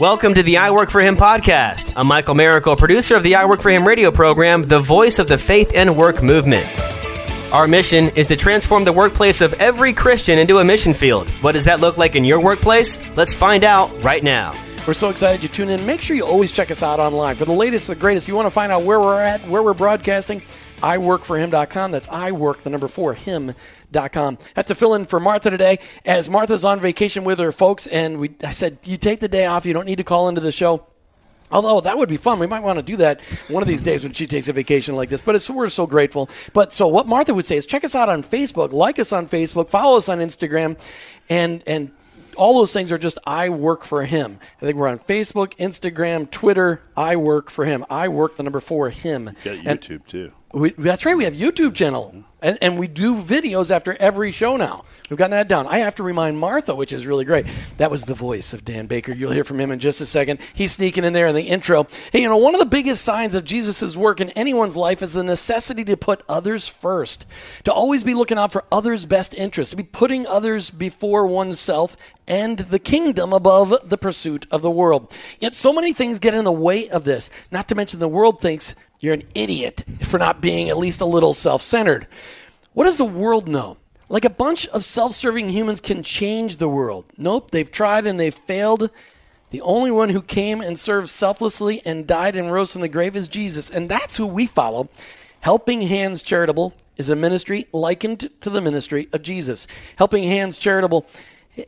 Welcome to the I Work for Him podcast. I'm Michael Miracle, producer of the I Work for Him radio program, the voice of the faith and work movement. Our mission is to transform the workplace of every Christian into a mission field. What does that look like in your workplace? Let's find out right now. We're so excited you tune in. Make sure you always check us out online for the latest, the greatest. You want to find out where we're at, where we're broadcasting? iworkforhim.com. That's iwork, the number four, him.com. Have to fill in for Martha today as Martha's on vacation with her folks. And we, I said, you take the day off. You don't need to call into the show. Although that would be fun. We might want to do that one of these days when she takes a vacation like this. But it's, we're so grateful. But so what Martha would say is check us out on Facebook, like us on Facebook, follow us on Instagram, and and all those things are just I work for him. I think we're on Facebook, Instagram, Twitter. I work for him. I work the number four him. Got And- YouTube too. We, that's right. We have YouTube channel, and, and we do videos after every show now. We've gotten that down. I have to remind Martha, which is really great. That was the voice of Dan Baker. You'll hear from him in just a second. He's sneaking in there in the intro. Hey, you know, one of the biggest signs of Jesus' work in anyone's life is the necessity to put others first, to always be looking out for others' best interests, to be putting others before oneself and the kingdom above the pursuit of the world. Yet so many things get in the way of this. Not to mention the world thinks you're an idiot for not being at least a little self centered. What does the world know? Like a bunch of self serving humans can change the world. Nope, they've tried and they've failed. The only one who came and served selflessly and died and rose from the grave is Jesus. And that's who we follow. Helping Hands Charitable is a ministry likened to the ministry of Jesus. Helping Hands Charitable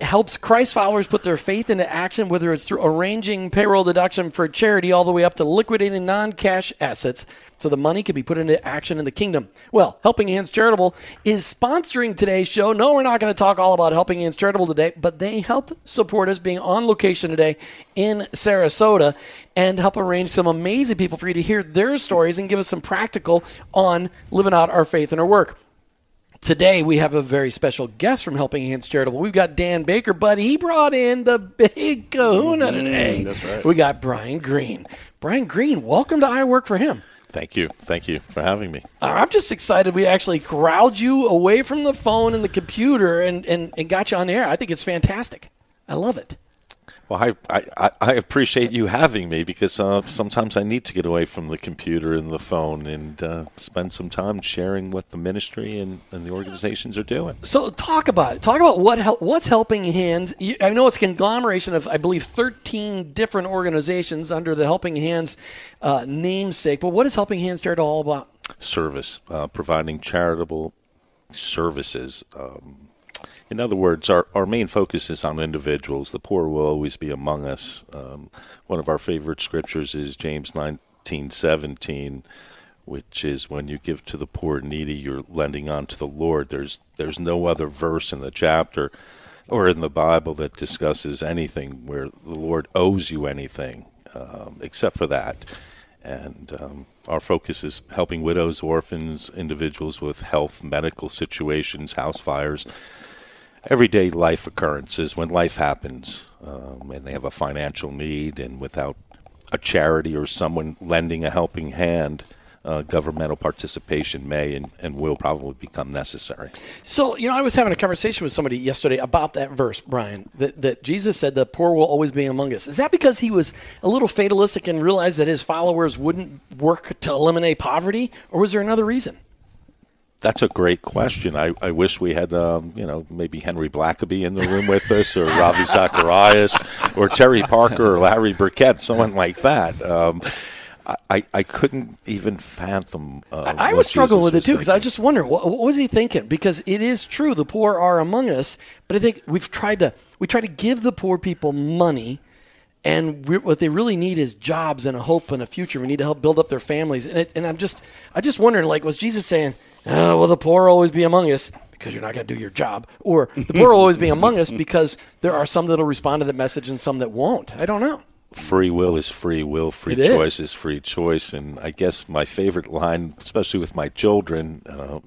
helps Christ followers put their faith into action, whether it's through arranging payroll deduction for charity all the way up to liquidating non cash assets so the money can be put into action in the kingdom. Well, Helping Hands Charitable is sponsoring today's show. No, we're not going to talk all about Helping Hands Charitable today, but they helped support us being on location today in Sarasota and help arrange some amazing people for you to hear their stories and give us some practical on living out our faith and our work. Today we have a very special guest from Helping Hands Charitable. We've got Dan Baker, but he brought in the big kahuna today. that's right. We got Brian Green. Brian Green, welcome to I Work for Him. Thank you. Thank you for having me. Uh, I'm just excited we actually corralled you away from the phone and the computer and, and, and got you on air. I think it's fantastic. I love it. Well, I, I, I- appreciate you having me because uh, sometimes I need to get away from the computer and the phone and uh, spend some time sharing what the ministry and, and the organizations are doing. So talk about it. Talk about what hel- what's Helping Hands. You- I know it's a conglomeration of, I believe, 13 different organizations under the Helping Hands uh, namesake. But what is Helping Hands Charitable all about? Service, uh, providing charitable services. Um, in other words, our, our main focus is on individuals. The poor will always be among us. Um, one of our favorite scriptures is James nineteen seventeen, which is when you give to the poor and needy, you're lending on to the Lord. There's there's no other verse in the chapter or in the Bible that discusses anything where the Lord owes you anything um, except for that. And um, our focus is helping widows, orphans, individuals with health, medical situations, house fires, everyday life occurrences when life happens um, and they have a financial need, and without a charity or someone lending a helping hand, uh, governmental participation may and, and will probably become necessary. So, you know, I was having a conversation with somebody yesterday about that verse, Brian, that, that Jesus said the poor will always be among us. Is that because he was a little fatalistic and realized that his followers wouldn't work to eliminate poverty? Or was there another reason? That's a great question. I, I wish we had, um, you know, maybe Henry Blackaby in the room with us, or Ravi Zacharias, or Terry Parker, or Larry Burkett, someone like that. Um, I- I, couldn't even fathom. Uh, I was struggling with it too because I just wonder what, what was he thinking? Because it is true the poor are among us, but I think we've tried to we try to give the poor people money, and what they really need is jobs and a hope and a future. We need to help build up their families, and it, and I'm just I just wondering like was Jesus saying, oh, "Will the poor will always be among us?" Because you're not going to do your job, or the poor will always be among us because there are some that'll respond to the message and some that won't. I don't know. free will is free will, free It is. choice is. free choice. And I guess my favorite line, especially with my children, uh,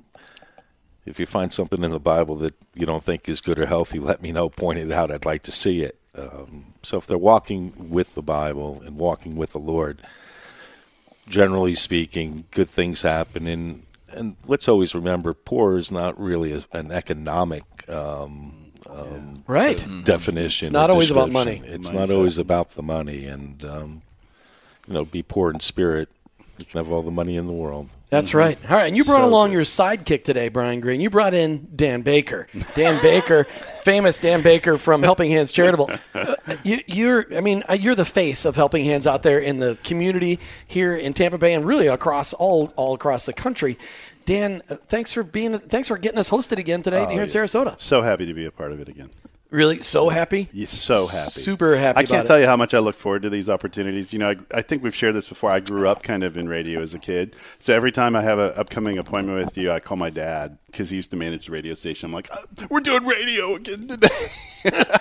if you find something in the Bible that you don't think is good or healthy, let me know, point it out. I'd like to see it. Um, so if they're walking with the Bible and walking with the Lord, generally speaking, good things happen. And, and let's always remember poor is not really a, an economic um, um, Right. de- definition. It's not always about money. It's not always about the money, and um, you know, be poor in spirit. You can have all the money in the world. That's right. All right, and you brought So along good. your sidekick today, Brian Green. You brought in Dan Baker. Dan Baker, famous Dan Baker from Helping Hands Charitable. Uh, you, you're, I mean, uh, you're the face of Helping Hands out there in the community here in Tampa Bay and really across all all across the country. Dan, uh, thanks for being, thanks for getting us hosted again today here in Sarasota. So happy to be a part of it again. Really, so happy. So happy. Super happy I can't it. tell you how much I look forward to these opportunities. You know, I, I think we've shared this before. I grew up kind of in radio as a kid. So every time I have an upcoming appointment with you, I call my dad because he used to manage the radio station. I'm like, "Uh, we're doing radio again today.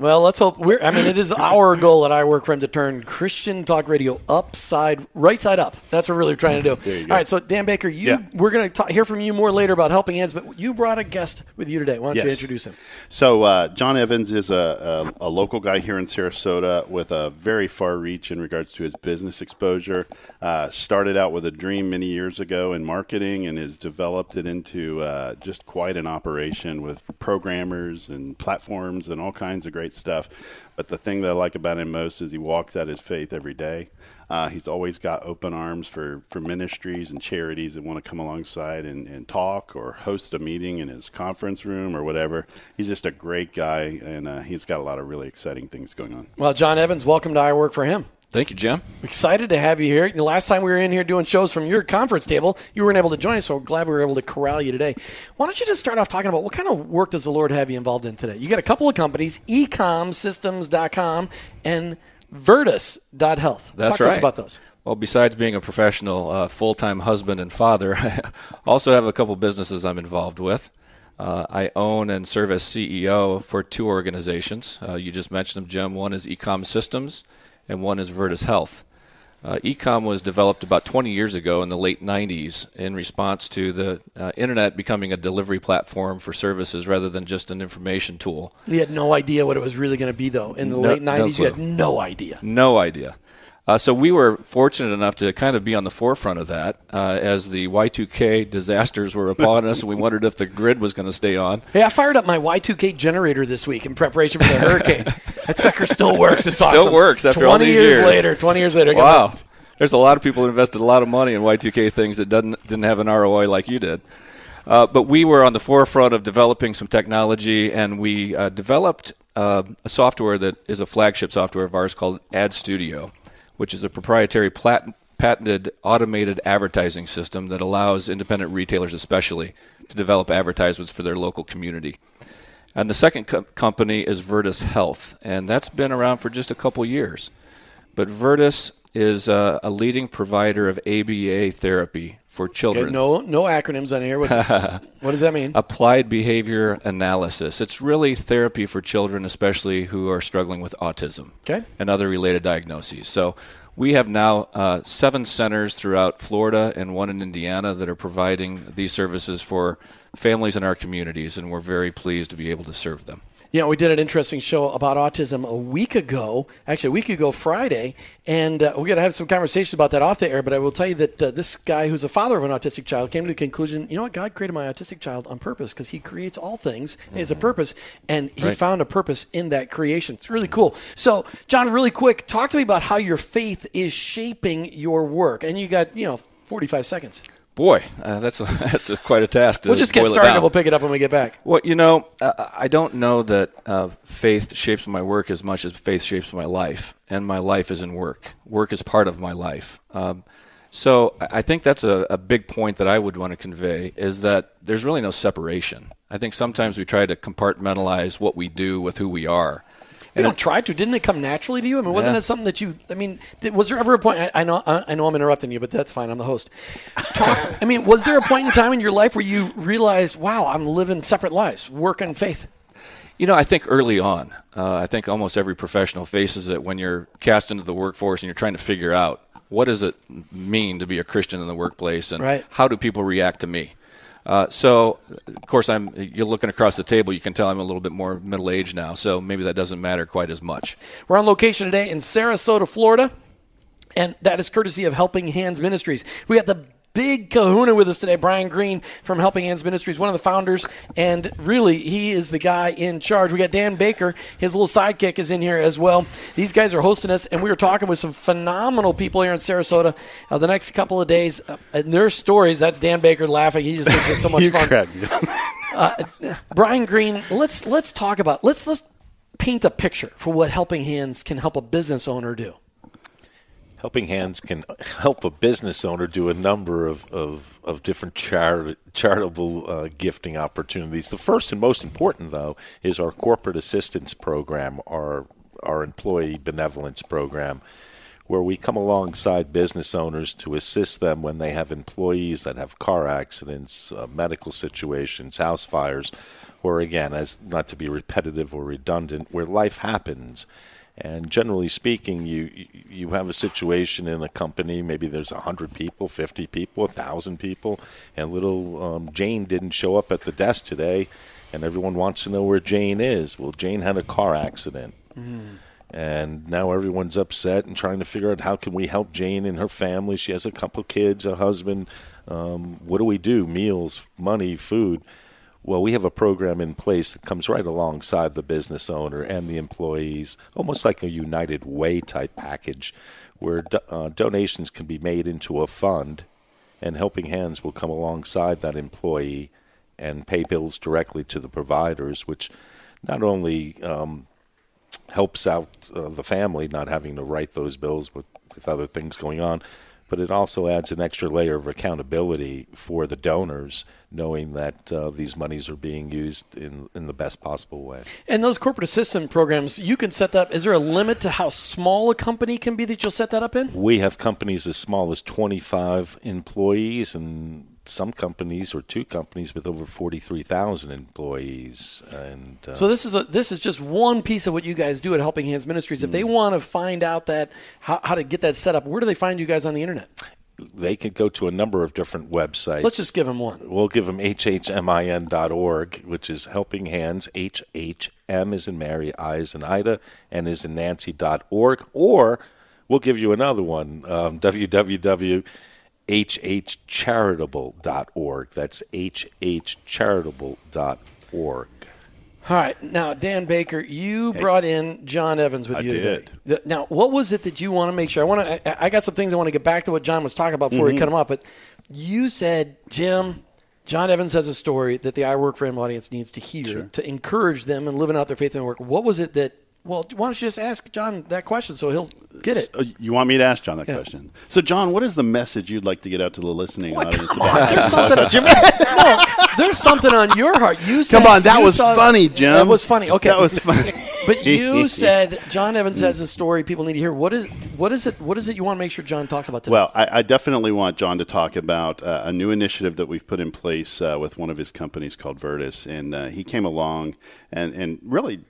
Well, let's hope we're. I mean, it is our goal at I Work for Him to turn Christian talk radio upside, right side up. That's what we're really trying to do. There you go. All right, so Dan Baker, you Yeah. we're going to hear from you more later about helping hands, but you brought a guest with you today. Why don't you introduce him? So uh, John Evans is a, a, a local guy here in Sarasota with a very far reach in regards to his business exposure. Uh, started out with a dream many years ago in marketing and has developed it into uh, just quite an operation with programmers and platforms and all kinds of great stuff. But the thing that I like about him most is he walks out his faith every day. Uh, he's always got open arms for, for ministries and charities that want to come alongside and, and talk or host a meeting in his conference room or whatever. He's just a great guy, and uh, he's got a lot of really exciting things going on. Well, John Evans, welcome to I Work for Him. Thank you, Jim. Excited to have you here. The last time we were in here doing shows from your conference table, you weren't able to join us, so we're glad we were able to corral you today. Why don't you just start off talking about what kind of work does the Lord have you involved in today? You got a couple of companies, ecomsystems.com and Virtus.health. That's Talk to right. us about those. Well, besides being a professional, uh, full-time husband and father, I also have a couple businesses I'm involved with. Uh, I own and serve as CEO for two organizations. Uh, you just mentioned them, Jim. One is Ecom Systems, and one is Virtus Health. Uh, Ecom was developed about 20 years ago in the late 90s in response to the uh, internet becoming a delivery platform for services rather than just an information tool. You had no idea what it was really going to be, though. In the No- late no 90s, you had no idea. No idea. Uh, so we were fortunate enough to kind of be on the forefront of that uh, as the Y2K disasters were upon us, and we wondered if the grid was going to stay on. Hey, I fired up my Y2K generator this week in preparation for the hurricane. that sucker still works. It's awesome. Still works after 20 all these years, years. later. 20 years later. Wow. There's a lot of people who invested a lot of money in Y2K things that doesn't, didn't have an ROI like you did. Uh, but we were on the forefront of developing some technology, and we uh, developed uh, a software that is a flagship software of ours called Ad Studio, which is a proprietary plat- patented automated advertising system that allows independent retailers, especially, to develop advertisements for their local community. And the second co- company is Virtus Health, and that's been around for just a couple years. But Virtus is a leading provider of ABA therapy for children. Okay, no, no acronyms on here. What's, what does that mean? Applied behavior analysis. It's really therapy for children, especially who are struggling with autism Okay. and other related diagnoses. So we have now uh, seven centers throughout Florida and one in Indiana that are providing these services for families in our communities, and we're very pleased to be able to serve them. You know, we did an interesting show about autism a week ago, actually a week ago Friday, and uh, we're going to have some conversations about that off the air. But I will tell you that uh, this guy who's a father of an autistic child came to the conclusion, you know what, God created my autistic child on purpose because he creates all things. He has a purpose, and he Right. found a purpose in that creation. It's really cool. So, John, really quick, talk to me about how your faith is shaping your work. And you got, you know, 45 seconds. Boy, uh, that's a, that's a, quite a task. To We'll just get started and we'll pick it up when we get back. Well, you know, uh, I don't know that uh, faith shapes my work as much as faith shapes my life, and my life is in work. Work is part of my life. Um, so I I think that's a, a big point that I would want to convey is that there's really no separation. I think sometimes we try to compartmentalize what we do with who we are. You don't try to. Didn't it come naturally to you? I mean, wasn't Yeah. it something that you? I mean, was there ever a point? I, I know, I, I know, I'm interrupting you, but that's fine. I'm the host. Talk, I mean, was there a point in time in your life where you realized, "Wow, I'm living separate lives, work and faith"? You know, I think early on, uh, I think almost every professional faces it when you're cast into the workforce and you're trying to figure out what does it mean to be a Christian in the workplace and Right. how do people react to me. Uh, so, of course, I'm. You're looking across the table. You can tell I'm a little bit more middle aged now, so maybe that doesn't matter quite as much. We're on location today in Sarasota, Florida, and that is courtesy of Helping Hands Ministries. We got the big kahuna with us today. Brian Green from Helping Hands Ministries, one of the founders, and really he is the guy in charge. We got Dan Baker, his little sidekick is in here as well. These guys are hosting us, and we were talking with some phenomenal people here in Sarasota uh, the next couple of days. Uh, and their stories, that's Dan Baker laughing. He just thinks it's so much fun. Uh, Brian Green, let's let's talk about let's let's paint a picture for what Helping Hands can help a business owner do. Helping Hands can help a business owner do a number of, of, of different chari- charitable uh, gifting opportunities. The first and most important, though, is our corporate assistance program, our, our employee benevolence program, where we come alongside business owners to assist them when they have employees that have car accidents, uh, medical situations, house fires, or again, as not to be repetitive or redundant, where life happens and generally speaking, you you have a situation in a company. Maybe there's hundred people, fifty people, thousand people, and little um, Jane didn't show up at the desk today, and everyone wants to know where Jane is. Well, Jane had a car accident, mm. and now everyone's upset and trying to figure out how can we help Jane and her family. She has a couple kids, a husband. Um, what do we do? Meals, money, food well, we have a program in place that comes right alongside the business owner and the employees, almost like a United Way type package, where do, uh, donations can be made into a fund, and Helping Hands will come alongside that employee and pay bills directly to the providers, which not only um, helps out uh, the family not having to write those bills with, with other things going on, but it also adds an extra layer of accountability for the donors, knowing that uh, these monies are being used in, in the best possible way. And those corporate assistant programs, you can set that. Is there a limit to how small a company can be that you'll set that up in? We have companies as small as 25 employees and some companies or two companies with over 43,000 employees and uh, So this is a, this is just one piece of what you guys do at Helping Hands Ministries. If they mm. want to find out that how, how to get that set up, where do they find you guys on the internet? They could go to a number of different websites. Let's just give them one. We'll give them hhmin.org, which is Helping Hands. HHM is in Mary, I is in Ida, and is in Nancy.org. Or we'll give you another one, um, www hhcharitable.org. That's hhcharitable.org. All right. Now, Dan Baker, you hey, brought in John Evans with I you did. today. Now, what was it that you want to make sure? I want to. I got some things I want to get back to what John was talking about before mm-hmm. we cut him off. But you said, Jim, John Evans has a story that the I Work for Him audience needs to hear sure. to encourage them in living out their faith and work. What was it that well, why don't you just ask John that question so he'll get it? Uh, you want me to ask John that yeah. question? So, John, what is the message you'd like to get out to the listening what? audience about? there's something. no, there's something on your heart. You said, come on, that was funny, Jim. That was funny. Okay, that was funny. but you said John Evans has a story people need to hear. What is what is it? What is it you want to make sure John talks about today? Well, I, I definitely want John to talk about uh, a new initiative that we've put in place uh, with one of his companies called Virtus, and uh, he came along and and really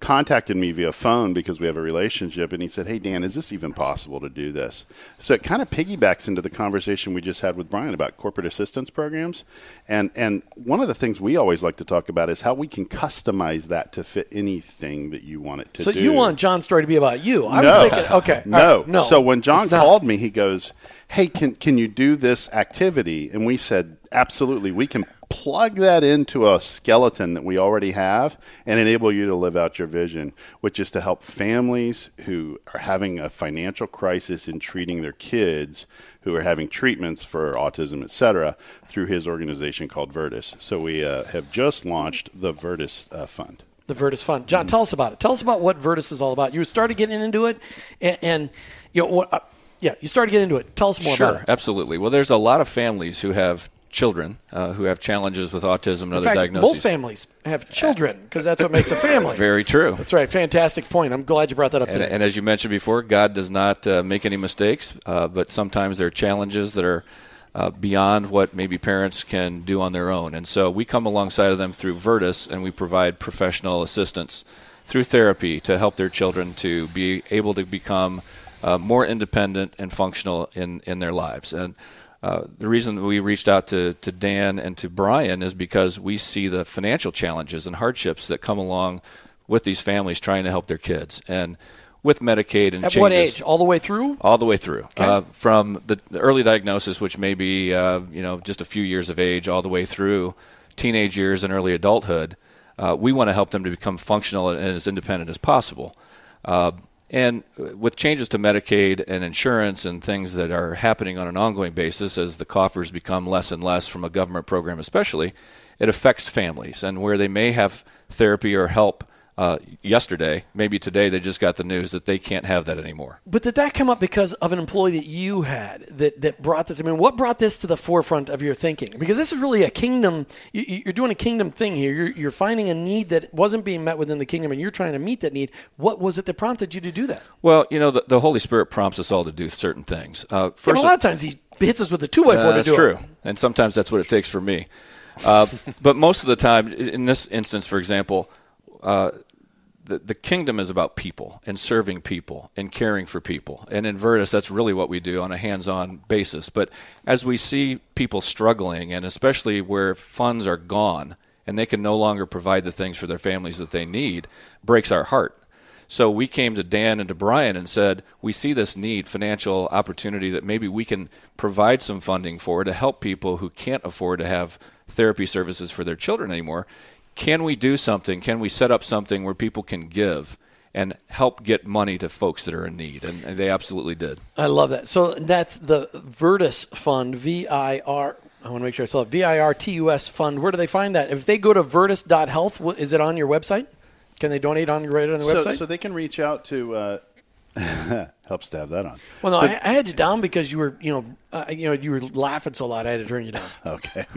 contacted me via phone because we have a relationship, and he said, "Hey Dan, is this even possible to do this?" So it kind of piggybacks into the conversation we just had with Brian about corporate assistance programs, and and one of the things we always like to talk about is how we can customize that to fit anything that you want it to so do. You want John's story to be about you? I no. was thinking, okay, no, right, no. So when John called me, he goes, "Hey, can can you do this activity?" And we said, "Absolutely, we can." plug that into a skeleton that we already have and enable you to live out your vision, which is to help families who are having a financial crisis in treating their kids who are having treatments for autism, etc., through his organization called Virtus. So we uh, have just launched the Virtus uh, Fund. The Virtus Fund. John, tell us about it. Tell us about what Virtus is all about. You started getting into it, and, and you know what. Uh, yeah, you started getting into it. Tell us more sure, about it. Absolutely. Well, there's a lot of families who have children uh, who have challenges with autism and In other fact, diagnoses. Most families have children because that's what makes a family. Very true. That's right. Fantastic point. I'm glad you brought that up and, today. And as you mentioned before, God does not uh, make any mistakes, uh, but sometimes there are challenges that are uh, beyond what maybe parents can do on their own. And so we come alongside of them through Virtus and we provide professional assistance through therapy to help their children to be able to become uh, more independent and functional in, in their lives. And uh, the reason we reached out to, to Dan and to Brian is because we see the financial challenges and hardships that come along with these families trying to help their kids. And with Medicaid and At changes. what age? All the way through? all the way through uh, from the the early diagnosis which may be uh, you know just a few years of age all the way through teenage years and early adulthood uh, we want to help them to become functional and as independent as possible uh, and with changes to Medicaid and insurance and things that are happening on an ongoing basis as the coffers become less and less from a government program especially it affects families and where they may have therapy or help uh, yesterday, maybe today they just got the news that they can't have that anymore. But did that come up because of an employee that you had that, that brought this? I mean, what brought this to the forefront of your thinking? Because this is really a kingdom. You, you're doing a kingdom thing here. You're, you're finding a need that wasn't being met within the kingdom, and you're trying to meet that need. What was it that prompted you to do that? Well, you know, the, the Holy Spirit prompts us all to do certain things. Uh, Yeah, first, but a lot of times he hits us with a two by four uh, that's true, it. and sometimes that's what it takes for me. Uh, but most of the time, in this instance, for example, uh, the, the kingdom is about people and serving people and caring for people. And in Virtus, that's really what we do on a hands on basis. But as we see people struggling, and especially where funds are gone and they can no longer provide the things for their families that they need, breaks our heart. So we came to Dan and to Brian and said, we see this need, financial opportunity that maybe we can provide some funding for to help people who can't afford to have therapy services for their children anymore. Can we do something? Can we set up something where people can give and help get money to folks that are in need? And, and they absolutely did. I love that. So that's the Virtus Fund, V I R. I want to make sure I spell it. V I R T U S Fund. Where do they find that? If they go to virtus.health, wh- is it on your website? Can they donate on right on the So, website? so they can reach out to. Uh, helps to have that on. well, no, So- I, I had you down because you were, you know, uh, you know, you were laughing so loud. I had to turn you down. Okay.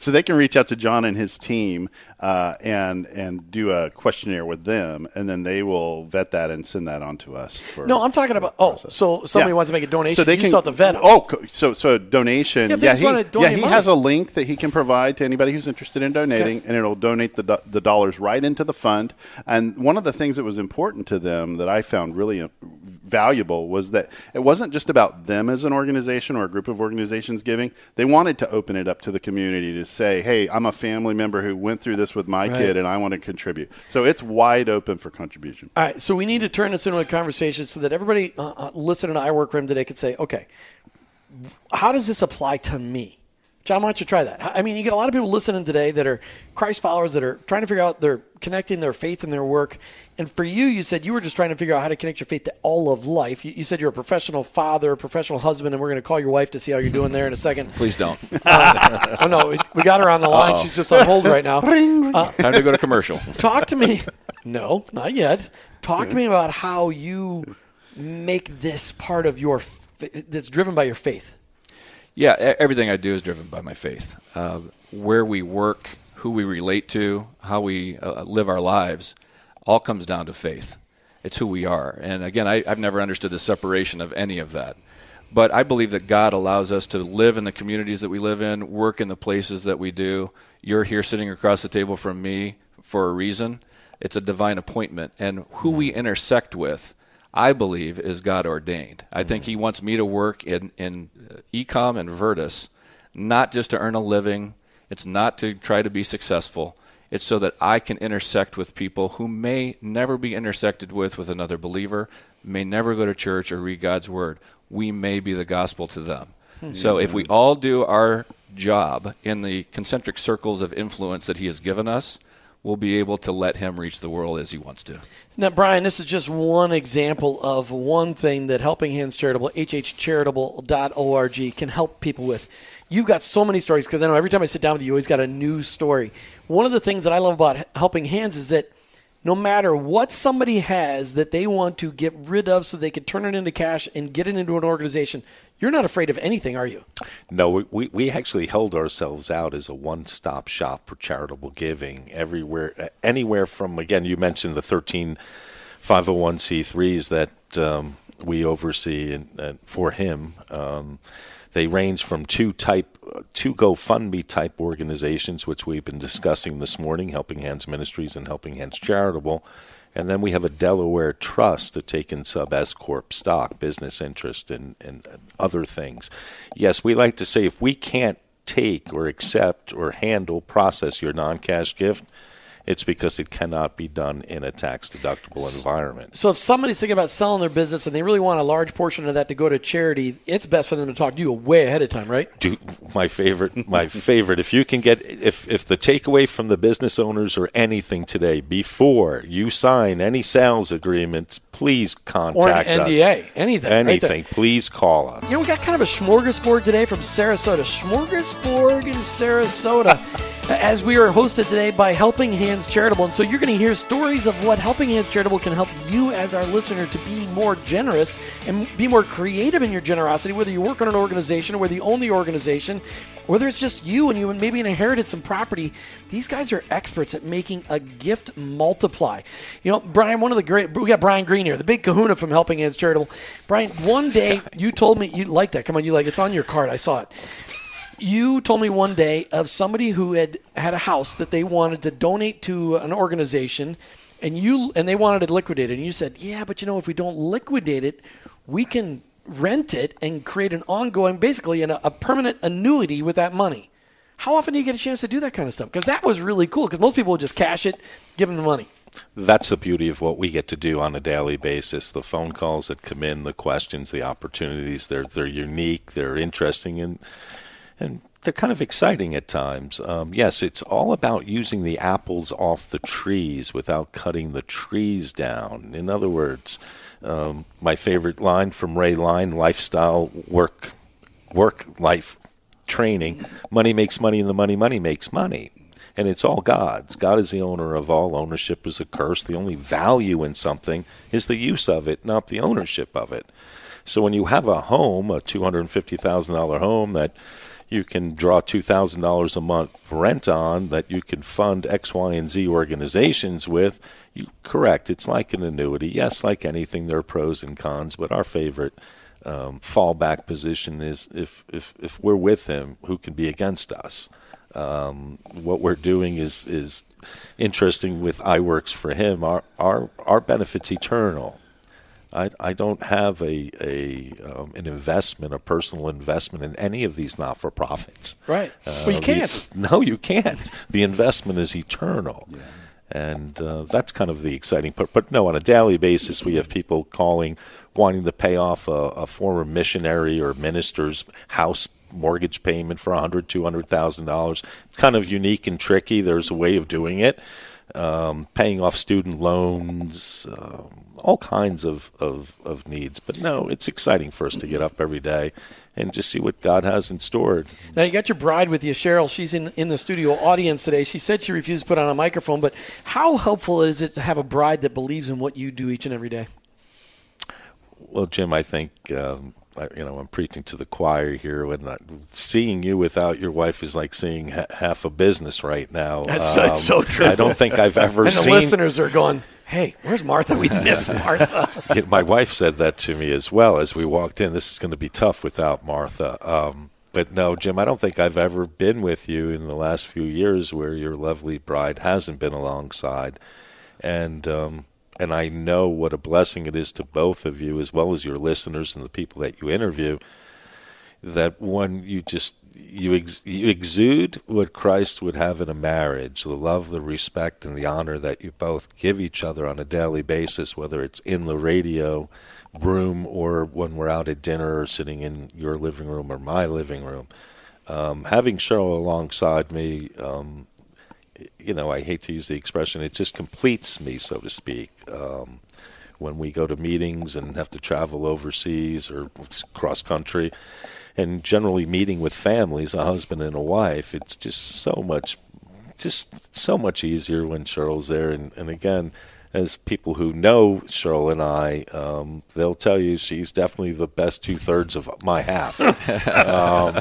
so they can reach out to John and his team uh, and and do a questionnaire with them, and then they will vet that and send that on to us. For, No, I'm talking about. Oh, so somebody Yeah. wants to make a donation. So they you can still have to vet 'em. Oh, so so donation. Yeah, Yeah, if they just he, yeah, he money. has a link that he can provide to anybody who's interested in donating, Okay. and it'll donate the do- the dollars right into the fund. And one of the things that was important to them that I found really uh, valuable was that it wasn't just about them as an organization or a group of organizations giving. They wanted to open it up to the community to say, "Hey, I'm a family member who went through this with my Right. kid, and I want to contribute." So it's wide open for contribution. All right, so we need to turn this into a conversation so that everybody uh, uh, listening to I Work for Him today could say, okay, how does this apply to me? John, why don't you try that? I mean, you get a lot of people listening today that are Christ followers that are trying to figure out they're connecting their faith and their work. And for you, you said you were just trying to figure out how to connect your faith to all of life. You, you said you're a professional father, a professional husband, and we're going to call your wife to see how you're doing there in a second. Please don't. oh no, we, we got her on the line. Uh-oh. She's just on hold right now. Uh, Time to go to commercial. talk to me. No, not yet. Talk to me about how you make this part of your f- that's driven by your faith. Yeah, everything I do is driven by my faith. Uh, where we work, who we relate to, how we uh, live our lives, all comes down to faith. It's who we are. And again, I, I've never understood the separation of any of that. But I believe that God allows us to live in the communities that we live in, work in the places that we do. You're here sitting across the table from me for a reason. It's a divine appointment. And who we intersect with, I believe, is God ordained. I think He wants me to work in, in uh, Ecom and Virtus, not just to earn a living, it's not to try to be successful. It's so that I can intersect with people who may never be intersected with with another believer, may never go to church or read God's word. We may be the gospel to them. Hmm. So if we all do our job in the concentric circles of influence that He has given us, we'll be able to let Him reach the world as He wants to. Now, Brian, this is just one example of one thing that Helping Hands Charitable, hhcharitable.org, can help people with. You've got so many stories because I know every time I sit down with you, you always got a new story. One of the things that I love about Helping Hands is that no matter what somebody has that they want to get rid of so they can turn it into cash and get it into an organization, you're not afraid of anything, are you? No, we- we, actually held ourselves out as a one stop shop for charitable giving everywhere, anywhere from, again, you mentioned the 13 501c3s that um, we oversee and, for him. Um, they range from two type, two GoFundMe type organizations, which we've been discussing this morning, Helping Hands Ministries and Helping Hands Charitable. And then we have a Delaware trust to take in sub S corp stock, business interest, and, and, and other things. Yes, we like to say if we can't take or accept or handle, process your non cash gift, It's because it cannot be done in a tax deductible environment. So if somebody's thinking about selling their business and they really want a large portion of that to go to charity, it's best for them to talk to you way ahead of time, right? Do my favorite, my favorite. If you can get, if if the takeaway from the business owners or anything today before you sign any sales agreements, please contact or an us. NDA, anything, right anything. please call us. You know, we got kind of a smorgasbord today from Sarasota. Smorgasbord in Sarasota. As we are hosted today by Helping Hands Charitable. And so you're going to hear stories of what Helping Hands Charitable can help you as our listener to be more generous and be more creative in your generosity, whether you work on an organization or whether you own the organization, whether it's just you and you maybe inherited some property. These guys are experts at making a gift multiply. You know, Brian, one of the great, we got Brian Green here, the big kahuna from Helping Hands Charitable. Brian, one day you told me you like that. Come on, you like it's on your card. I saw it you told me one day of somebody who had had a house that they wanted to donate to an organization and you and they wanted to liquidate it and you said yeah but you know if we don't liquidate it we can rent it and create an ongoing basically an, a permanent annuity with that money. How often do you get a chance to do that kind of stuff? Because that was really cool because most people would just cash it give them the money. That's the beauty of what we get to do on a daily basis. The phone calls that come in, the questions, the opportunities, they're they're unique, they're interesting and and they're kind of exciting at times. Um, yes, it's all about using the apples off the trees without cutting the trees down. In other words, um, my favorite line from Ray Line: lifestyle, work, work, life, training. Money makes money, and the money, money makes money. And it's all God's. God is the owner of all. Ownership is a curse. The only value in something is the use of it, not the ownership of it. So when you have a home, a $250,000 home that you can draw $2,000 a month rent on that you can fund X, Y, and Z organizations with. You correct. It's like an annuity. Yes, like anything, there are pros and cons, but our favorite um, fallback position is if, if, if we're with him, who can be against us? Um, what we're doing is, is interesting with iWorks for him. Our, our, our benefit's eternal. I, I don't have a, a um, an investment, a personal investment in any of these not for profits. Right. Uh, well, you can't. no, you can't. The investment is eternal. Yeah. And uh, that's kind of the exciting part. But no, on a daily basis, we have people calling, wanting to pay off a, a former missionary or minister's house mortgage payment for a hundred, two hundred thousand dollars. It's kind of unique and tricky. There's a way of doing it. Um, paying off student loans, um, all kinds of, of, of needs. But no, it's exciting for us to get up every day and just see what God has in store. Now you got your bride with you, Cheryl. She's in in the studio audience today. She said she refused to put on a microphone, but how helpful is it to have a bride that believes in what you do each and every day? Well, Jim, I think um, you know I'm preaching to the choir here. When I, seeing you without your wife is like seeing ha- half a business right now. That's, um, that's so true. I don't think I've ever and seen. the listeners are going hey, where's Martha? We miss Martha. My wife said that to me as well as we walked in. This is going to be tough without Martha. Um, but no, Jim, I don't think I've ever been with you in the last few years where your lovely bride hasn't been alongside. And um, and I know what a blessing it is to both of you, as well as your listeners and the people that you interview. That when you just you, ex- you exude what Christ would have in a marriage the love, the respect, and the honor that you both give each other on a daily basis, whether it's in the radio room or when we're out at dinner or sitting in your living room or my living room. Um, having Cheryl alongside me, um, you know, I hate to use the expression, it just completes me, so to speak. Um, when we go to meetings and have to travel overseas or cross country, and generally meeting with families, a husband and a wife, it's just so much, just so much easier when Cheryl's there. And, and again, as people who know Cheryl and I, um, they'll tell you she's definitely the best two thirds of my half. um,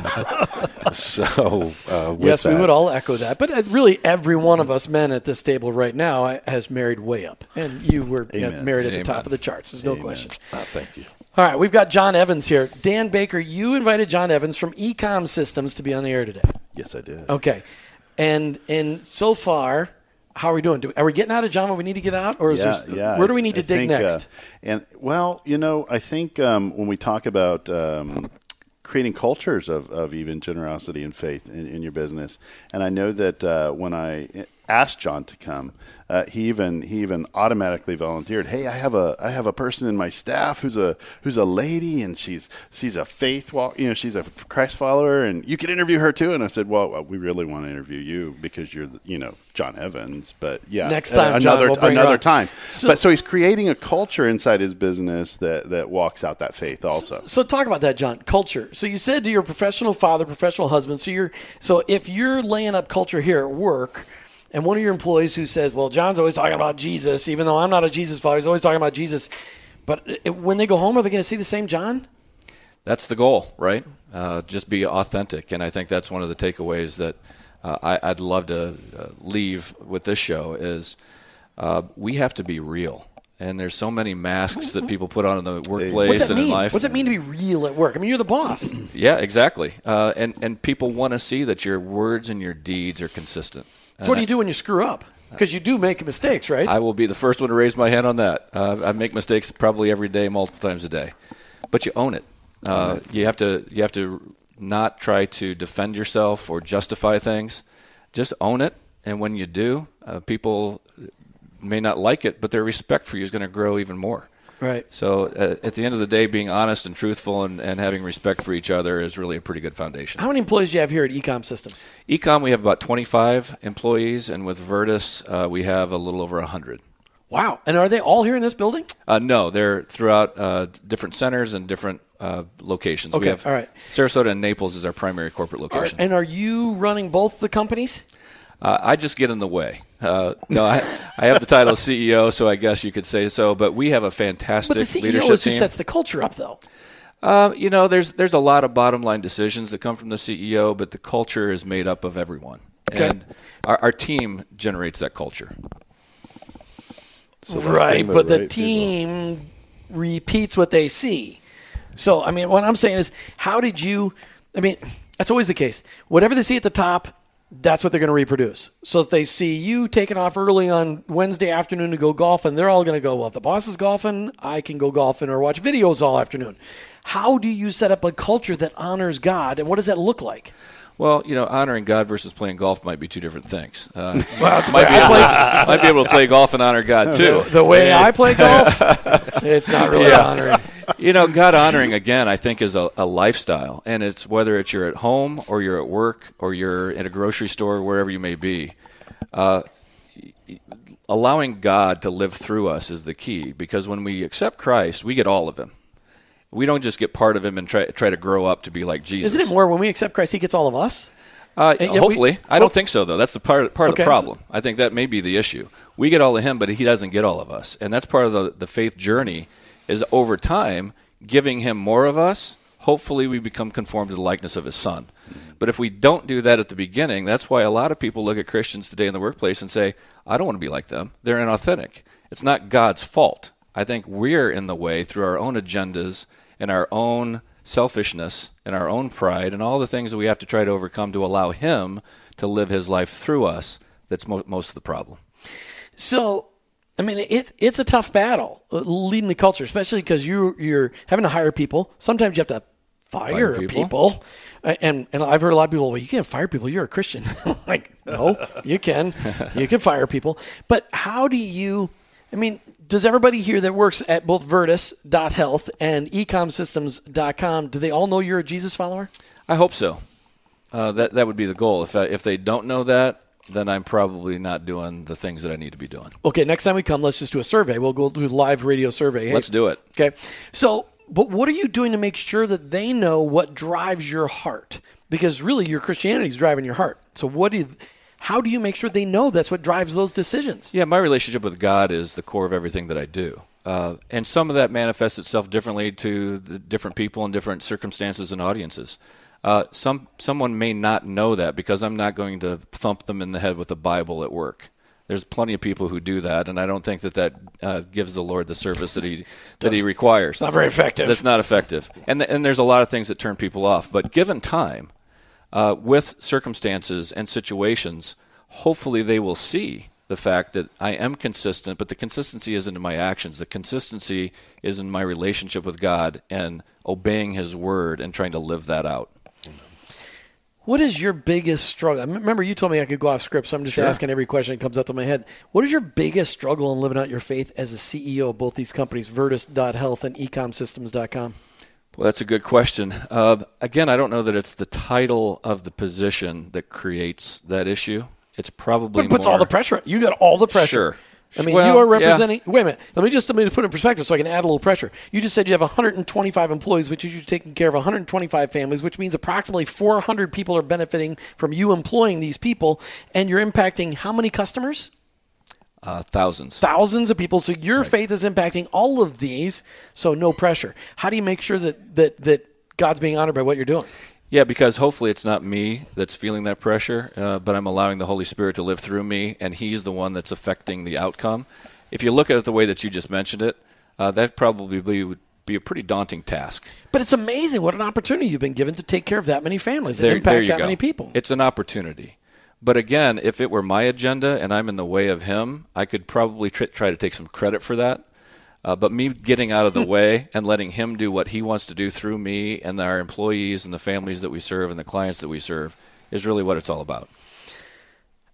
so, uh, yes, that, we would all echo that. But uh, really, every one of us men at this table right now has married way up, and you were married at Amen. the top of the charts. There's no Amen. question. Oh, thank you. All right, we've got John Evans here. Dan Baker, you invited John Evans from Ecom Systems to be on the air today. Yes, I did. Okay, and and so far how are we doing? Do, are we getting out of John what we need to get out, or is yeah, there, yeah, where do we need I to dig think, uh, next? Uh, and well, you know, I think um, when we talk about um, creating cultures of, of even generosity and faith in, in your business, and I know that uh, when I asked John to come. Uh, he even he even automatically volunteered. Hey, I have a I have a person in my staff who's a who's a lady, and she's she's a faith walk. You know, she's a Christ follower, and you could interview her too. And I said, well, we really want to interview you because you're you know John Evans. But yeah, Next time, uh, John, another we'll another time. So- but so he's creating a culture inside his business that that walks out that faith also. So talk about that, John. Culture. So you said to your professional father, professional husband. So you're so if you're laying up culture here at work, and one of your employees who says, "Well, John's always talking about Jesus, even though I'm not a Jesus follower, he's always talking about Jesus." But it, when they go home, are they going to see the same John? That's the goal, right? Uh, just be authentic, and I think that's one of the takeaways that uh, I, I'd love to uh, leave with this show is uh, we have to be real. And there's so many masks that people put on in the workplace What's that and in mean? life. What's it mean to be real at work? I mean, you're the boss. Yeah, exactly. Uh, and and people want to see that your words and your deeds are consistent. So what do you do when you screw up? Because you do make mistakes, right? I will be the first one to raise my hand on that. Uh, I make mistakes probably every day, multiple times a day, but you own it. Uh, you have to you have to not try to defend yourself or justify things. Just own it, and when you do, uh, people may not like it, but their respect for you is going to grow even more. Right. So uh, at the end of the day, being honest and truthful and, and having respect for each other is really a pretty good foundation. How many employees do you have here at Ecom Systems? Ecom, we have about 25 employees, and with Virtus, uh, we have a little over 100. Wow. And are they all here in this building? Uh, no, they're throughout uh, different centers and different uh, locations. Okay, we have all right. Sarasota and Naples is our primary corporate location. and are you running both the companies? Uh, I just get in the way. Uh, no, I, I have the title of CEO, so I guess you could say so. But we have a fantastic But the CEO leadership is who team. sets the culture up, though. Uh, you know, there's there's a lot of bottom line decisions that come from the CEO, but the culture is made up of everyone, Okay. and our, our team generates that culture. So right, paying the but the right team repeats what they see. So, I mean, what I'm saying is, how did you? I mean, that's always the case. Whatever they see at the top, that's what they're going to reproduce. So, if they see you taking off early on Wednesday afternoon to go golfing, they're all going to go, "Well, if the boss is golfing, I can go golfing or watch videos all afternoon." How do you set up a culture that honors God, and what does that look like? Well, you know, honoring God versus playing golf might be two different things. Uh, might, be able to, might be able to play golf and honor God too. The way I play golf, it's not really honoring. You know, God honoring again, I think, is a, a lifestyle, and it's whether it's you're at home or you're at work or you're in a grocery store, wherever you may be. Uh, allowing God to live through us is the key, because when we accept Christ, we get all of Him. We don't just get part of Him and try try to grow up to be like Jesus. Isn't it more when we accept Christ, He gets all of us? Uh, And we- hopefully, I don't think so though. That's the part part Okay. of the problem. I think that may be the issue. We get all of him, but he doesn't get all of us, and that's part of the the faith journey. Is over time giving him more of us. Hopefully, we become conformed to the likeness of his son. But if we don't do that at the beginning, that's why a lot of people look at Christians today in the workplace and say, "I don't want to be like them. They're inauthentic." It's not God's fault. I think we're in the way through our own agendas and our own selfishness and our own pride and all the things that we have to try to overcome to allow Him to live His life through us. That's mo- most of the problem. So, I mean, it, it's a tough battle uh, leading the culture, especially because you, you're having to hire people. Sometimes you have to fire, Fire people. people. And, and I've heard a lot of people, well, you can't fire people. You're a Christian. Like, no, you can. You can fire people. But how do you, I mean, does everybody here that works at both Virtus.health and ecomsystems.com, do they all know you're a Jesus follower? I hope so. Uh, that that would be the goal. If I, if they don't know that, then I'm probably not doing the things that I need to be doing. Okay, next time we come, let's just do a survey. We'll go do a live radio survey. Hey, Let's do it. Okay. So, but what are you doing to make sure that they know what drives your heart? Because really, your Christianity is driving your heart. So, what do you, how do you make sure they know that's what drives those decisions? Yeah, my relationship with God is the core of everything that I do. Uh, and some of that manifests itself differently to the different people in different circumstances and audiences. Uh, some someone may not know that because I'm not going to thump them in the head with a Bible at work. There's plenty of people who do that, and I don't think that that uh, gives the Lord the service that he that he requires. It's not very effective. That's not effective. And th- and there's a lot of things that turn people off. But given time, uh, with circumstances and situations, hopefully they will see the fact that I am consistent. But the consistency isn't in my actions. The consistency is in my relationship with God and obeying His word and trying to live that out. What is your biggest struggle? Remember, you told me I could go off script, so I'm just asking every question that comes up to my head. What is your biggest struggle in living out your faith as a CEO of both these companies, Virtus.health and ecomsystems.com? Well, that's a good question. Uh, again, I don't know that it's the title of the position that creates that issue. It's probably But it puts more, all the pressure. You got all the pressure. Sure. I mean, Well, you are yeah. representing. Wait a minute. Let me just let me put it in perspective so I can add a little pressure. You just said you have 125 employees, which is you taking care of 125 families, which means approximately 400 people are benefiting from you employing these people, and you're impacting how many customers? Uh, thousands. Thousands of people. So your faith is impacting all of these. So no pressure. How do you make sure that that that God's being honored by what you're doing? Yeah, because hopefully it's not me that's feeling that pressure, uh, but I'm allowing the Holy Spirit to live through me, and He's the one that's affecting the outcome. If you look at it the way that you just mentioned it, uh, that probably would be a pretty daunting task. But it's amazing what an opportunity you've been given to take care of that many families and There, impact there that go. many people. It's an opportunity. But again, if it were my agenda and I'm in the way of Him, I could probably tr- try to take some credit for that. Uh, but me getting out of the way and letting Him do what He wants to do through me and our employees and the families that we serve and the clients that we serve is really what it's all about.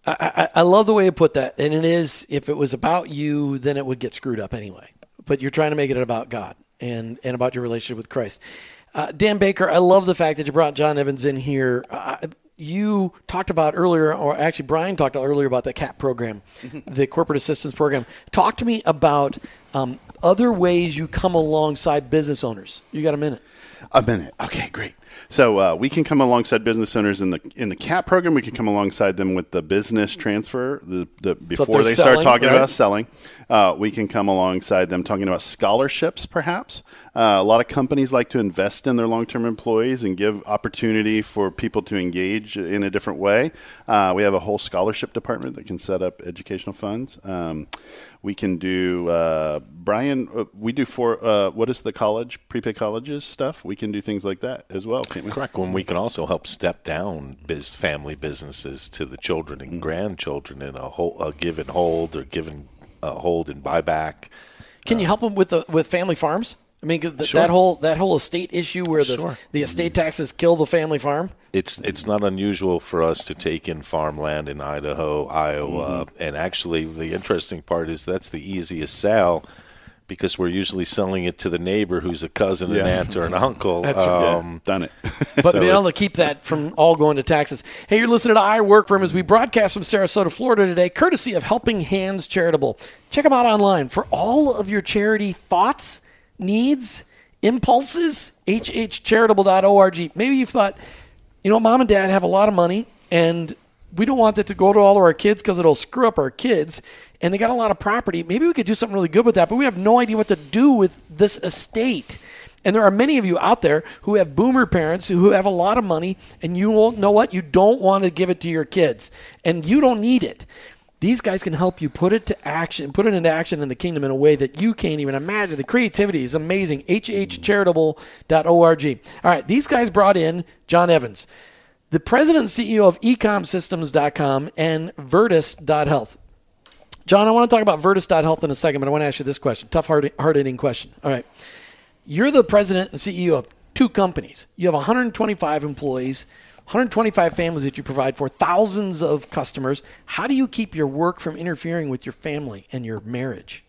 I, I, I love the way you put that. And it is, if it was about you, then it would get screwed up anyway. But you're trying to make it about God and, and about your relationship with Christ. Uh, Dan Baker, I love the fact that you brought John Evans in here. Uh, you talked about earlier, or actually, Brian talked earlier about the CAP program, the corporate assistance program. Talk to me about um, other ways you come alongside business owners. You got a minute? A minute. Okay, great. So uh, we can come alongside business owners in the in the CAP program. We can come alongside them with the business transfer. The, the before they're selling, start talking right? about selling, uh, we can come alongside them talking about scholarships. Perhaps uh, a lot of companies like to invest in their long term employees and give opportunity for people to engage in a different way. Uh, we have a whole scholarship department that can set up educational funds. Um, we can do uh, Brian. Uh, we do for uh, what is the college prepaid colleges stuff. We can do things like that as well? Correct. When we can also help step down biz family businesses to the children and grandchildren in a, whole, a give and hold or give and uh, hold and buyback. Can you help them with the with family farms? I mean, th- Sure. that whole that whole estate issue where the Sure. the estate taxes kill the family farm. It's it's not unusual for us to take in farmland in Idaho, Iowa, Mm-hmm. and actually the interesting part is that's the easiest sell because we're usually selling it to the neighbor who's a cousin, an aunt, or an uncle. That's um, yeah, done it. But So being able to keep that from all going to taxes. Hey, you're listening to I Work For Him as we broadcast from Sarasota, Florida today, courtesy of Helping Hands Charitable. Check them out online for all of your charity thoughts, needs, impulses. hhcharitable.org. Maybe you've thought, you know, mom and dad have a lot of money and we don't want that to go to all of our kids because it'll screw up our kids. And they got a lot of property. Maybe we could do something really good with that, but we have no idea what to do with this estate. And there are many of you out there who have boomer parents who have a lot of money, and you won't know what? You don't want to give it to your kids, and you don't need it. These guys can help you put it to action, put it into action in the kingdom in a way that you can't even imagine. The creativity is amazing. hhcharitable.org. All right, these guys brought in John Evans, the president and CEO of ecomsystems.com and Virtus.health. John, I want to talk about Virtus.health in a second, but I want to ask you this question. Tough, hard, hard-hitting question. All right. You're the president and CEO of two companies. You have 125 employees, 125 families that you provide for, thousands of customers. How do you keep your work from interfering with your family and your marriage?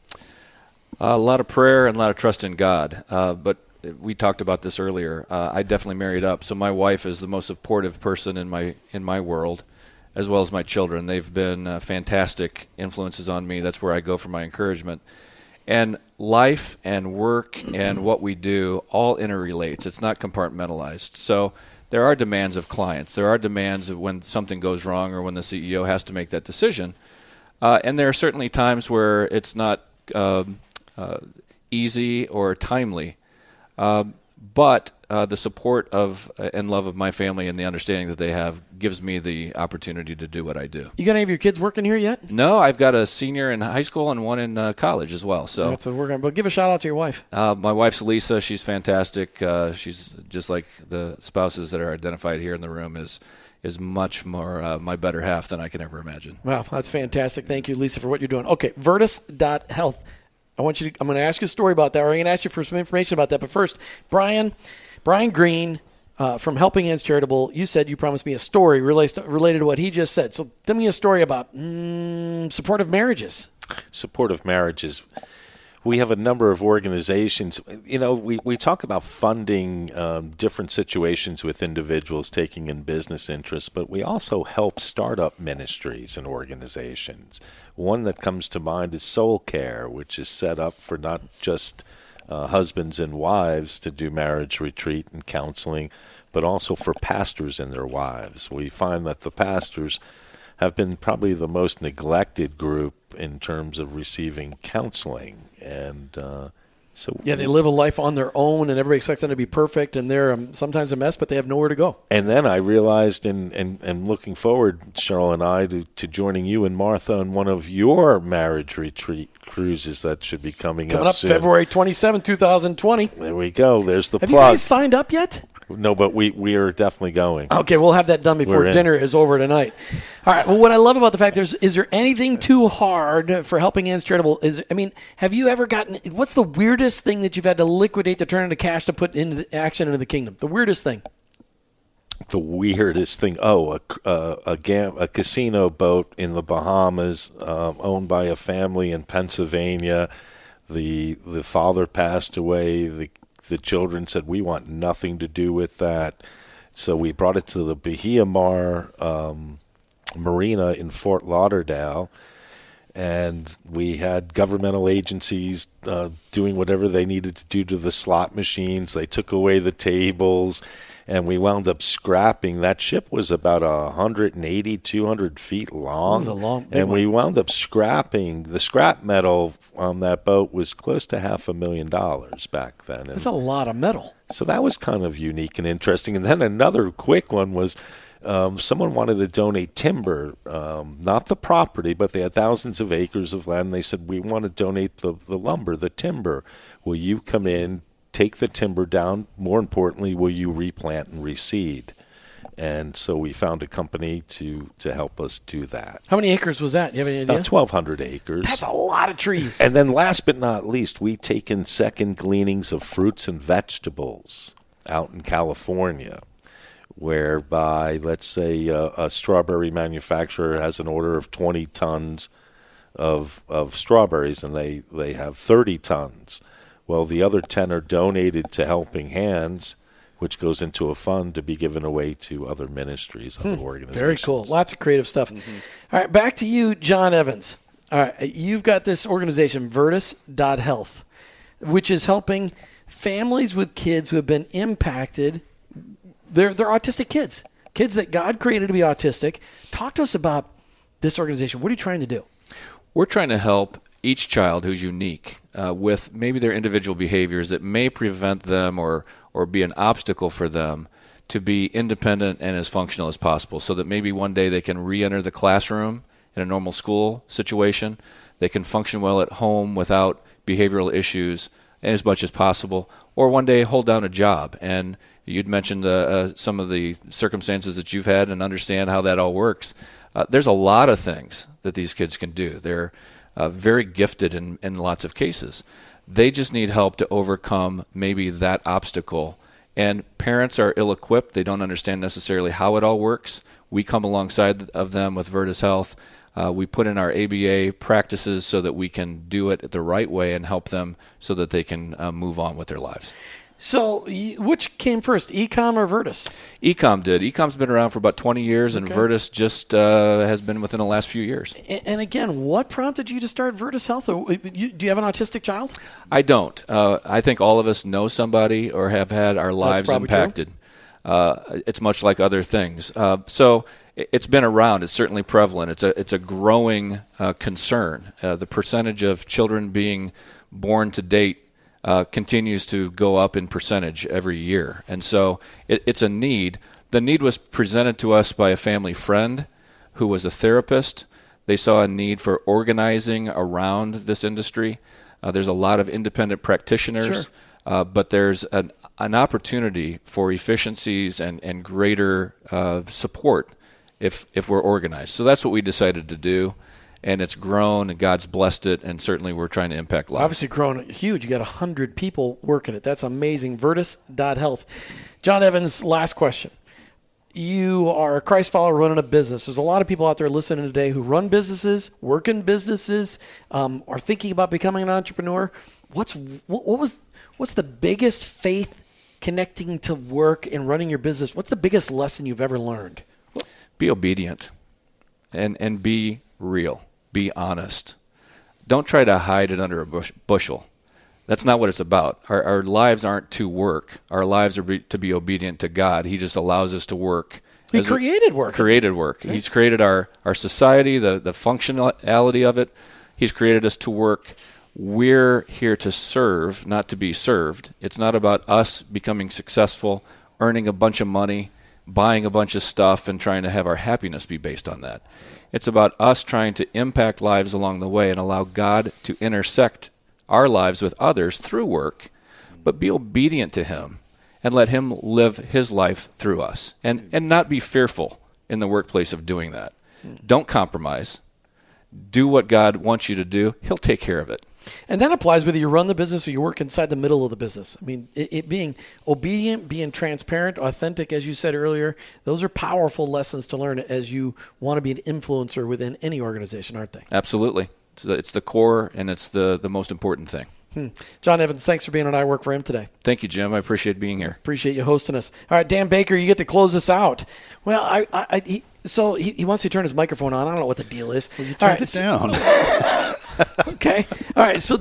a lot of prayer and a lot of trust in God. Uh, but we talked about this earlier. Uh, I definitely married up, so my wife is the most supportive person in my in my world, as well as my children. They've been uh, fantastic influences on me. That's where I go for my encouragement. And life and work and what we do all interrelates. It's not compartmentalized. So there are demands of clients. There are demands of when something goes wrong or when the CEO has to make that decision. Uh, and there are certainly times where it's not um, uh, easy or timely. Um, but uh, the support of uh, and love of my family and the understanding that they have gives me the opportunity to do what I do. You got any of your kids working here yet? No, I've got a senior in high school and one in uh, college as well. So That's what we're going. But give a shout out to your wife. uh, my wife's Lisa. She's fantastic. Uh, she's just like the spouses that are identified here in the room is is much more uh, my better half than I can ever imagine. Wow, that's fantastic. Thank you, Lisa, for what you're doing. Okay, Virtus.health. I want you to, I'm going to ask you a story about that, or I'm going to ask you for some information about that. But first, Brian, Brian Green, uh, from Helping Hands Charitable. You said you promised me a story related to, related to what he just said. So tell me a story about mm, supportive marriages. Supportive marriages. We have a number of organizations. You know, we, we talk about funding um, different situations with individuals taking in business interests, but we also help startup ministries and organizations. One that comes to mind is Soul Care, which is set up for not just uh, husbands and wives to do marriage retreat and counseling, but also for pastors and their wives. We find that the pastors have been probably the most neglected group in terms of receiving counseling, and uh, so Yeah, they live a life on their own, and everybody expects them to be perfect, and they're um, sometimes a mess, but they have nowhere to go. And then I realized, and and, and looking forward, Cheryl and I, to, to joining you and Martha on one of your marriage retreat cruises that should be coming, Coming up soon. February 27, 2020. There we go. There's the Have you guys signed up yet? no, but we we are definitely going. Okay, we'll have that done before dinner is over tonight. All right. Well, what I love about the fact there's is there anything too hard for Helping Hands Charitable? Is I mean, have you ever gotten? What's the weirdest thing that you've had to liquidate to turn into cash to put into the action into the kingdom? The weirdest thing. the weirdest thing. Oh, a a, a, gam- a casino boat in the Bahamas, um, owned by a family in Pennsylvania. The the father passed away. The the children said we want nothing to do with that. So we brought it to the Bahia Mar um, Marina in Fort Lauderdale. And we had governmental agencies uh, doing whatever they needed to do to the slot machines. They took away the tables, and we wound up scrapping. That ship was about 180, 200 feet long. It was a long- and we wound up scrapping. The scrap metal on that boat was close to half a million dollars back then. And That's a lot of metal. so that was kind of unique and interesting. And then another quick one was um, someone wanted to donate timber, um, not the property, but they had thousands of acres of land. And they said, We want to donate the, the lumber, the timber. Will you come in, take the timber down? More importantly, will you replant and reseed? And so we found a company to, to help us do that. How many acres was that? You have any idea? About 1,200 acres. That's a lot of trees. And then, last but not least, we take in second gleanings of fruits and vegetables out in California, whereby, let's say, uh, a strawberry manufacturer has an order of 20 tons of of strawberries, and they they have 30 tons. Well, the other 10 are donated to Helping Hands, which goes into a fund to be given away to other ministries, other organizations. Hmm. Very cool. Lots of creative stuff. All right, back to you, John Evans. All right, you've got this organization, Virtus.health, which is helping families with kids who have been impacted. They're, they're autistic kids, kids that God created to be autistic. Talk to us about this organization. What are you trying to do? We're trying to help each child who's unique uh, with maybe their individual behaviors that may prevent them or, or be an obstacle for them to be independent and as functional as possible so that maybe one day they can re enter the classroom in a normal school situation. They can function well at home without behavioral issues as much as possible, or one day hold down a job. And you'd mentioned uh, uh, some of the circumstances that you've had and understand how that all works. Uh, there's a lot of things that these kids can do. They're uh, very gifted in, in lots of cases. They just need help to overcome maybe that obstacle. And parents are ill equipped. They don't understand necessarily how it all works. We come alongside of them with Virtus Health. Uh, we put in our ABA practices so that we can do it the right way and help them so that they can uh, move on with their lives. So, which came first, Ecom or Virtus? Ecom did. Ecom's been around for about 20 years, and Virtus just uh, has been within the last few years. And again, what prompted you to start Virtus Health? Do you have an autistic child? I don't. Uh, I think all of us know somebody or have had our lives impacted. true. Uh, it's much like other things. Uh, so it- it's been around. It's certainly prevalent. It's a it's a growing uh, concern. Uh, the percentage of children being born to date uh, continues to go up in percentage every year, and so it, it's a need. The need was presented to us by a family friend who was a therapist. They saw a need for organizing around this industry. Uh, there's a lot of independent practitioners, Sure. Uh, but there's an, an opportunity for efficiencies and, and greater uh, support if, if we're organized. So that's what we decided to do. and it's grown, and God's blessed it, and certainly we're trying to impact lives. Obviously, grown huge. You got 100 people working it. That's amazing. Virtus.health. John Evans, last question. You are a Christ follower running a business. There's a lot of people out there listening today who run businesses, work in businesses, um, are thinking about becoming an entrepreneur. What's what, what was what's the biggest faith connecting to work and running your business? What's the biggest lesson you've ever learned? be obedient and and be real be honest don't try to hide it under a bush, bushel that's not what it's about. Our, our lives aren't to work. Our lives are be, to be obedient to god. He just allows us to work He created work. created work. He's created our our society the the functionality of it. He's created us to work. We're here to serve not to be served. It's not about us becoming successful earning a bunch of money buying a bunch of stuff and trying to have our happiness be based on that. It's about us trying to impact lives along the way and allow god to intersect our lives with others through work but be obedient to him and let him live his life through us. And and not be fearful in the workplace of doing that. Don't compromise. Do what god wants you to do. He'll take care of it. And that applies whether you run the business or you work inside the middle of the business. I mean, it, it being obedient, being transparent, authentic, as you said earlier, those are powerful lessons to learn as you want to be an influencer within any organization, aren't they? absolutely it's the, it's the core and it's the the most important thing hmm. John Evans, thanks for being on I Work for Him today. thank you jim i appreciate being here Appreciate you hosting us. All right, Dan Baker, you get to close this out. Well, I, I, I he, so he, he wants to turn his microphone on. I don't know what the deal is. You Turn right, it so- down. Okay. All right. So,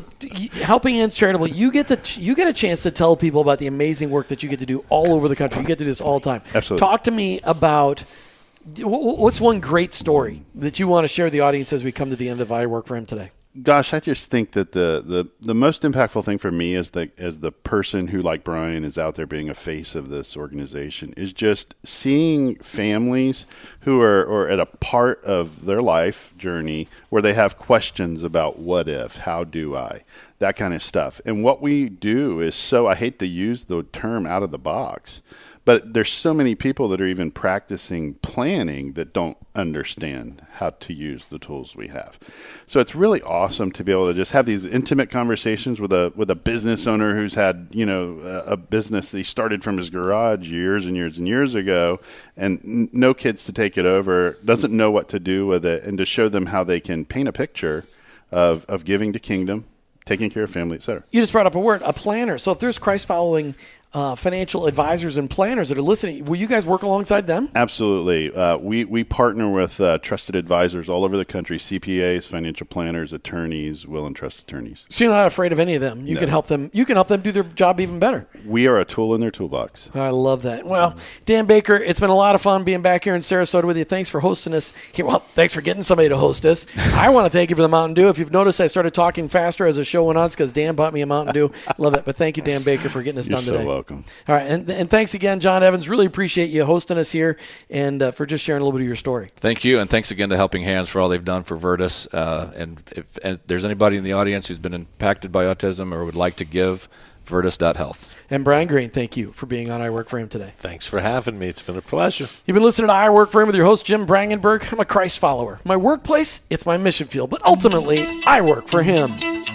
helping hands charitable, you get to you get a chance to tell people about the amazing work that you get to do all over the country. You get to do this all the time. Absolutely. Talk to me about wh- wh- what's one great story that you want to share with the audience as we come to the end of I work for him today. Gosh, I just think that the, the, the most impactful thing for me as the as the person who, like Brian, is out there being a face of this organization is just seeing families who are or at a part of their life journey where they have questions about what if, how do I, that kind of stuff. And what we do is so I hate to use the term out of the box, but there's so many people that are even practicing planning that don't understand how to use the tools we have. So it's really awesome to be able to just have these intimate conversations with a with a business owner who's had you know a, a business that he started from his garage years and years and years ago, and n- no kids to take it over, doesn't know what to do with it, and to show them how they can paint a picture of of giving to kingdom, taking care of family, etc. You just brought up a word, a planner. So, if there's Christ following uh, financial advisors and planners that are listening, will you guys work alongside them? Absolutely. Uh, we, we partner with uh, trusted advisors all over the country CPAs, financial planners, attorneys, will and trust attorneys. So you're not afraid of any of them. You can help them. You can help them do their job even better. We are a tool in their toolbox. I love that. Well, Dan Baker, it's been a lot of fun being back here in Sarasota with you. Thanks for hosting us. Here, well, thanks for getting somebody to host us. I want to thank you for the Mountain Dew. If you've noticed, I started talking faster as the show went on because Dan bought me a Mountain Dew. love it. But thank you, Dan Baker, for getting us You're done so today. welcome. All right, and, and thanks again, John Evans. Really appreciate you hosting us here and uh, for just sharing a little bit of your story. Thank you, and thanks again to Helping Hands for all they've done for Virtus. Uh, and if and if there's anybody in the audience who's been impacted by autism or would like to give, Virtus.health. And Brian Green, thank you for being on I Work for Him today. Thanks for having me. It's been a pleasure. You've been listening to I Work for Him with your host, Jim Brangenberg. I'm a Christ follower. My workplace, it's my mission field, but ultimately, I work for Him.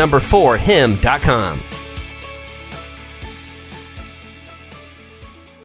number four him.com.